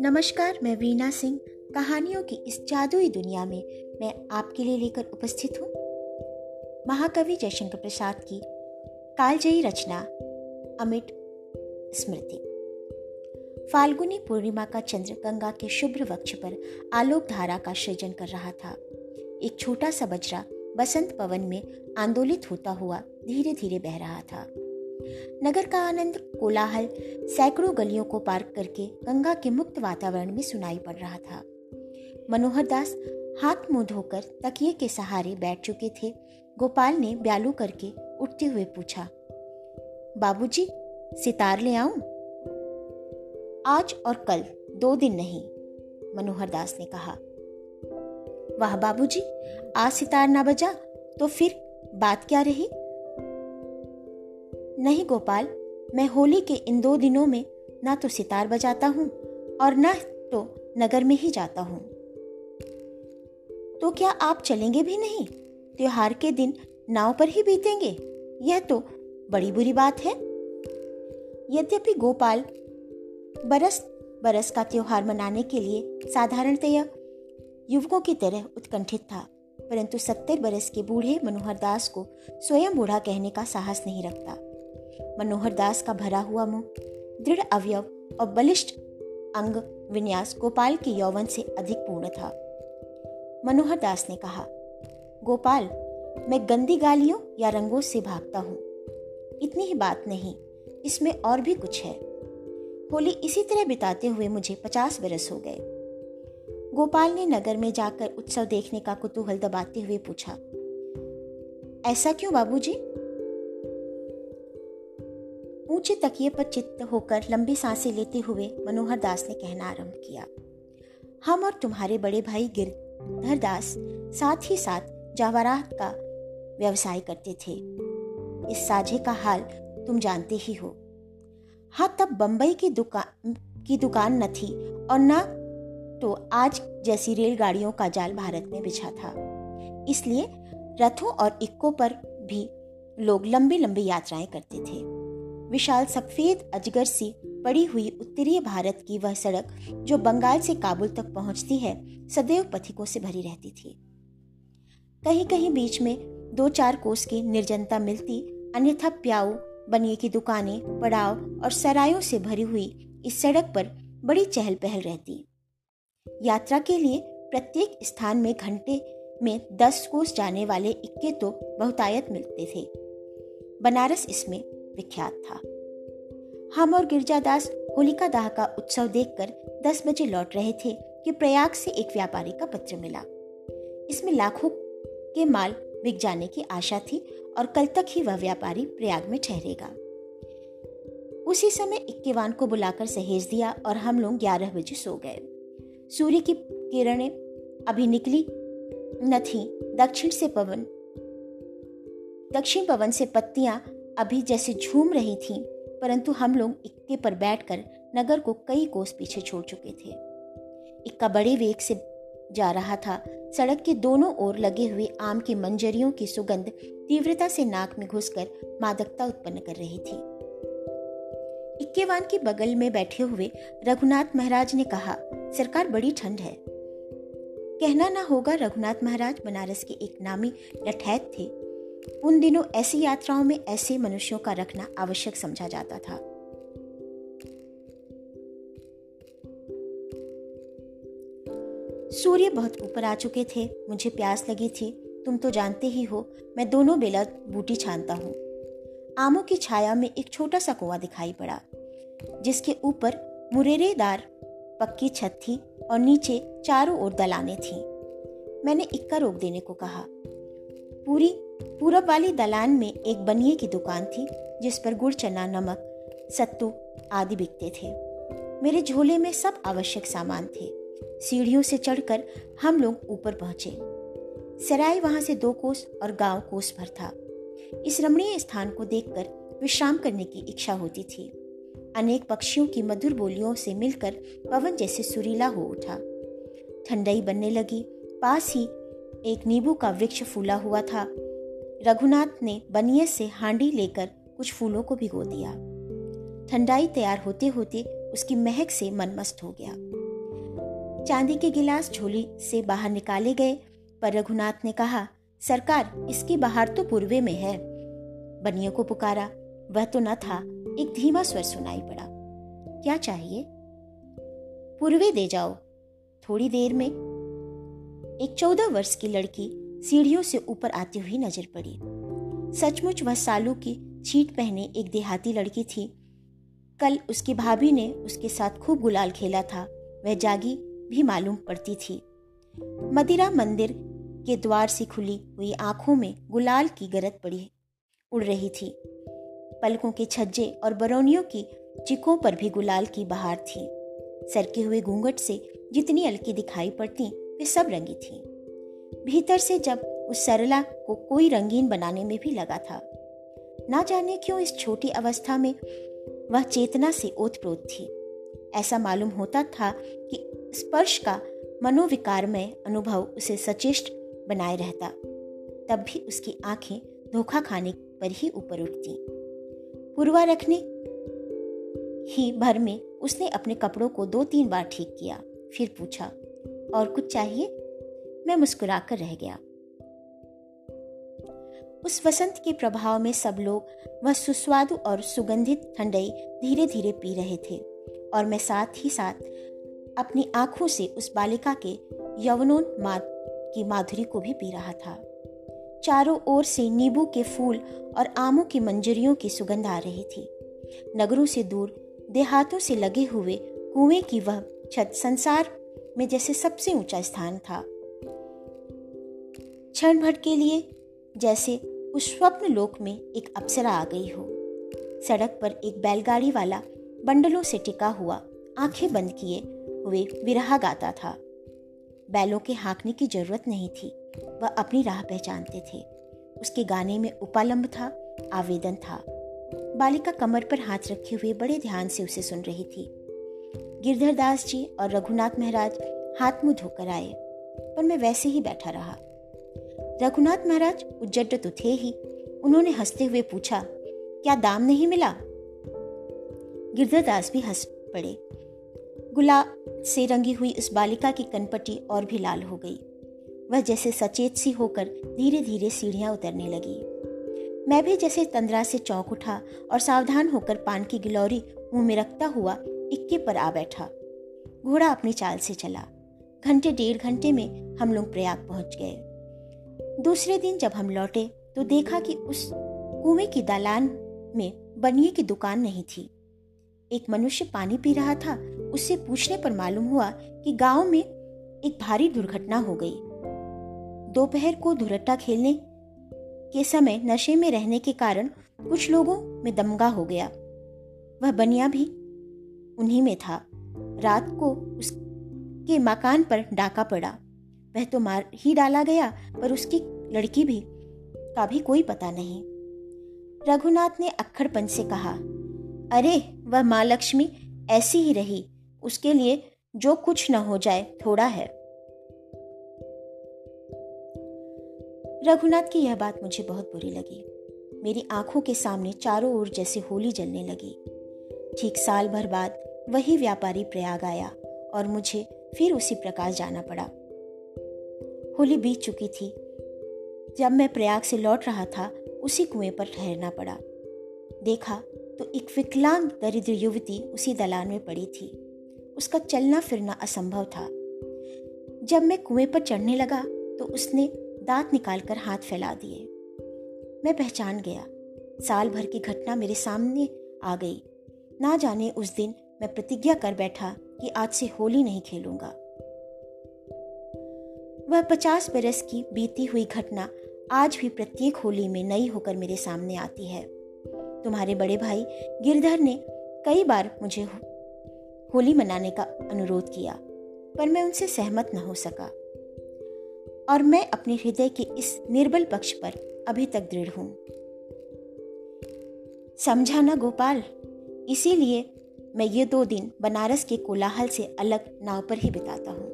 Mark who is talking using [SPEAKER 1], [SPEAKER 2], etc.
[SPEAKER 1] नमस्कार, मैं वीना सिंह। कहानियों की इस जादुई दुनिया में मैं आपके लिए लेकर उपस्थित हूँ। महाकवि जयशंकर प्रसाद की कालजयी रचना अमिट स्मृति। फाल्गुनी पूर्णिमा का चंद्र गंगा के शुभ्र वक्ष पर आलोक धारा का सृजन कर रहा था। एक छोटा सा बजरा बसंत पवन में आंदोलित होता हुआ धीरे धीरे बह रहा था। नगर का आनंद, कोलाहल, सैकड़ों गलियों को पार करके गंगा के मुक्त वातावरण में सुनाई पड़ रहा था। मनोहर दास हाथ मुँह धोकर तकिए के सहारे बैठ चुके थे। गोपाल ने ब्यालू करके उठते हुए पूछा, बाबूजी, सितार ले आऊँ? आज और कल, दो दिन नहीं, मनोहर दास ने कहा। वाह बाबूजी, आज सितार ना बजा तो फिर बात क्या रही? नहीं गोपाल, मैं होली के इन दो दिनों में ना तो सितार बजाता हूँ और ना तो नगर में ही जाता हूँ। तो क्या आप चलेंगे भी नहीं? त्योहार के दिन नाव पर ही बीतेंगे। यह तो बड़ी बुरी बात है। यद्यपि गोपाल, बरस बरस का त्योहार मनाने के लिए साधारणतया युवकों की तरह उत्कंठित था, परंतु सत्तर बरस के बूढ़े मनोहर दास को स्वयं बूढ़ा कहने का साहस नहीं रखता। मनोहर दास का भरा हुआ मुँह, दृढ़ अवयव और बलिष्ठ अंग विन्यास गोपाल के यौवन से अधिक पूर्ण था। मनोहर दास ने कहा, गोपाल, मैं गंदी गालियों या रंगों से भागता हूँ। इतनी ही बात नहीं, इसमें और भी कुछ है। होली इसी तरह बिताते हुए मुझे पचास बरस हो गए। गोपाल ने नगर में जाकर उत्सव देखने का कुतूहल दबाते हुए पूछा, ऐसा क्यों बाबूजी? ऊँचे तकिए पर चित्त होकर लंबी साँसें लेते हुए मनोहर दास ने कहना आरंभ किया। हम और तुम्हारे बड़े भाई गिरधर दास साथ ही साथ जवाहरात का व्यवसाय करते थे। इस साझे का हाल तुम जानते ही हो। हाँ तब बंबई की दुकान की दुकान न थी और न तो आज जैसी रेलगाड़ियों का जाल भारत में बिछा था। इसलिए रथों और इक्को पर भी लोग लंबी लंबी यात्राएँ करते थे। विशाल सफ़ेद अजगर सी पड़ी हुई उत्तरी भारत की वह सड़क, जो बंगाल से काबुल तक पहुँचती है, सदैव पथिकों से भरी रहती थी। कहीं कहीं बीच में दो चार कोस की निर्जनता मिलती, अन्यथा प्याऊ, बनिए की दुकानें, पड़ाव और सरायों से भरी हुई इस सड़क पर बड़ी चहल पहल रहती। यात्रा के लिए प्रत्येक स्थान में घंटे में दस कोस जाने वाले इक्के तो बहुतायत मिलते थे। बनारस इसमें विख्यात था। हम और गिरजादास होलिका दाह का उत्सव देखकर दस बजे लौट रहे थे कि प्रयाग से एक व्यापारी का पत्र मिला। इसमें लाखों के माल बिक जाने की आशा थी और कल तक ही वह व्यापारी प्रयाग में ठहरेगा। उसी समय इक्केवान को बुलाकर सहेज दिया और हम लोग ग्यारह बजे सो गए। सूर्य की किरणें अभी निकली न थी। दक्षिण से पवन, दक्षिण पवन से पत्तियाँ अभी जैसे झूम रही थीं, परंतु हम लोग इक्के पर बैठकर नगर को कई कोस पीछे छोड़ चुके थे। इक्का बड़े वेग से जा रहा था। सड़क के दोनों ओर लगे हुए आम की मंजरियों की सुगंध तीव्रता से नाक में घुसकर मादकता उत्पन्न कर रही थी। इक्केवान के बगल में बैठे हुए रघुनाथ महाराज ने कहा, सरकार बड़ी ठंड है। कहना ना होगा रघुनाथ महाराज बनारस के एक नामी लठैत थे। उन दिनों ऐसी यात्राओं में ऐसे मनुष्यों का रखना आवश्यक समझा जाता था। सूर्य बहुत ऊपर आ चुके थे, मुझे प्यास लगी थी। तुम तो जानते ही हो, मैं दोनों बेला बूटी छानता हूँ। आमों की छाया में एक छोटा सा कुआँ दिखाई पड़ा, जिसके ऊपर मुरेरेदार पक्की छत थी और नीचे चारों ओर दलाने थी। मैंने इक्का रोक देने को कहा पूरी, पूरब वाली दलान में एक बनिए की दुकान थी, जिस पर गुड़, चना, नमक, सत्तू आदि बिकते थे। मेरे झोले में सब आवश्यक सामान थे। सीढ़ियों से चढ़कर हम लोग ऊपर पहुँचे। सराय वहाँ से दो कोस और गाँव कोस भर था। इस रमणीय स्थान को देखकर विश्राम करने की इच्छा होती थी। अनेक पक्षियों की मधुर बोलियों से मिलकर पवन जैसे सुरीला हो उठा। ठंडई बनने लगी, पास ही एक नींबू का वृक्ष फूला हुआ था। रघुनाथ ने बनिए से हांडी लेकर कुछ फूलों को भिगो दिया। ठंडाई तैयार होते होते उसकी महक से मन मस्त हो गया। चांदी के गिलास झोली से बाहर निकाले गए, पर रघुनाथ ने कहा, सरकार, इसकी बाहर तो पूर्वे में है। बनियों को पुकारा, वह तो न था, एक धीमा स्वर सुनाई पड़ा। क्या चाहिए? पूर्वे दे जाओ। थोड़ी देर में एक चौदह वर्ष की लड़की सीढ़ियों से ऊपर आती हुई नज़र पड़ी। सचमुच वह सालू की छीट पहने एक देहाती लड़की थी। कल उसकी भाभी ने उसके साथ खूब गुलाल खेला था, वह जागी भी मालूम पड़ती थी। मदिरा मंदिर के द्वार से खुली हुई आँखों में गुलाल की गरज पड़ी, उड़ रही थी। पलकों के छज्जे और बरौनियों की चिकों पर भी गुलाल की बहार थी। सरके हुए घूंघट से जितनी अलकी दिखाई पड़ती वे सब रंगी थी। भीतर से जब उस सरला को कोई रंगीन बनाने में भी लगा था, ना जाने क्यों इस छोटी अवस्था में वह चेतना से ओतप्रोत थी। ऐसा मालूम होता था कि स्पर्श का मनोविकारमय अनुभव उसे सचेष्ट बनाए रहता, तब भी उसकी आँखें धोखा खाने पर ही ऊपर उठती। पूर्वा रखने ही भर में उसने अपने कपड़ों को दो तीन बार ठीक किया, फिर पूछा और कुछ चाहिए? मैं मुस्कुराकर रह गया। उस वसंत के प्रभाव में सब लोग वह सुस्वादु और सुगंधित ठंडई धीरे धीरे पी रहे थे और मैं साथ ही साथ अपनी आँखों से उस बालिका के यवनोन्माद की माधुरी को भी पी रहा था। चारों ओर से नींबू के फूल और आमों की मंजरियों की सुगंध आ रही थी। नगरों से दूर, देहातों से लगे हुए कुएँ की वह छत संसार में जैसे सबसे ऊँचा स्थान था। क्षण भर के लिए जैसे उस स्वप्न लोक में एक अप्सरा आ गई हो। सड़क पर एक बैलगाड़ी वाला बंडलों से टिका हुआ, आँखें बंद किए हुए विरहा गाता था। बैलों के हाँकने की ज़रूरत नहीं थी, वह अपनी राह पहचानते थे। उसके गाने में उपालंब था, आवेदन था। बालिका कमर पर हाथ रखे हुए बड़े ध्यान से उसे सुन रही थी। गिरधर दास जी और रघुनाथ महाराज हाथ मुँह धोकर आए, पर मैं वैसे ही बैठा रहा। रघुनाथ महाराज उज्जड तो थे ही, उन्होंने हँसते हुए पूछा, क्या दाम नहीं मिला? गिरधर दास भी हंस पड़े। गुलाब से रंगी हुई उस बालिका की कनपट्टी और भी लाल हो गई। वह जैसे सचेत सी होकर धीरे धीरे सीढ़ियाँ उतरने लगी। मैं भी जैसे तंद्रा से चौंक उठा और सावधान होकर पान की गिलौरी मुँह में रखता हुआ इक्के पर आ बैठा। घोड़ा अपनी चाल से चला। घंटे डेढ़ घंटे में हम लोग प्रयाग पहुँच गए। दूसरे दिन जब हम लौटे तो देखा कि उस कुएँ की दालान में बनिए की दुकान नहीं थी। एक मनुष्य पानी पी रहा था। उससे पूछने पर मालूम हुआ कि गाँव में एक भारी दुर्घटना हो गई। दोपहर को धुरट्टा खेलने के समय नशे में रहने के कारण कुछ लोगों में दमगा हो गया। वह बनिया भी उन्हीं में था। रात को उसके मकान पर डाका पड़ा। वह तो मार ही डाला गया, पर उसकी लड़की भी, का भी कोई पता नहीं। रघुनाथ ने अक्खड़पन से कहा, अरे, वह माँ लक्ष्मी ऐसी ही रही। उसके लिए जो कुछ न हो जाए, थोड़ा है। रघुनाथ की यह बात मुझे बहुत बुरी लगी। मेरी आँखों के सामने चारों ओर जैसे होली जलने लगी। ठीक साल भर बाद वही व्यापारी प्रयाग आया और मुझे फिर उसी प्रकार जाना पड़ा। होली बीत चुकी थी। जब मैं प्रयाग से लौट रहा था, उसी कुएँ पर ठहरना पड़ा। देखा तो एक विकलांग दरिद्र युवती उसी दलान में पड़ी थी। उसका चलना फिरना असंभव था। जब मैं कुएँ पर चढ़ने लगा तो उसने दांत निकालकर हाथ फैला दिए। मैं पहचान गया। साल भर की घटना मेरे सामने आ गई। ना जाने उस दिन मैं प्रतिज्ञा कर बैठा कि आज से होली नहीं खेलूँगा। वह पचास बरस की बीती हुई घटना आज भी प्रत्येक होली में नई होकर मेरे सामने आती है। तुम्हारे बड़े भाई गिरधर ने कई बार मुझे होली मनाने का अनुरोध किया, पर मैं उनसे सहमत न हो सका। और मैं अपने हृदय के इस निर्बल पक्ष पर अभी तक दृढ़ हूँ। समझा ना गोपाल, इसीलिए मैं ये दो दिन बनारस के कोलाहल से अलग नाव पर ही बिताता हूँ।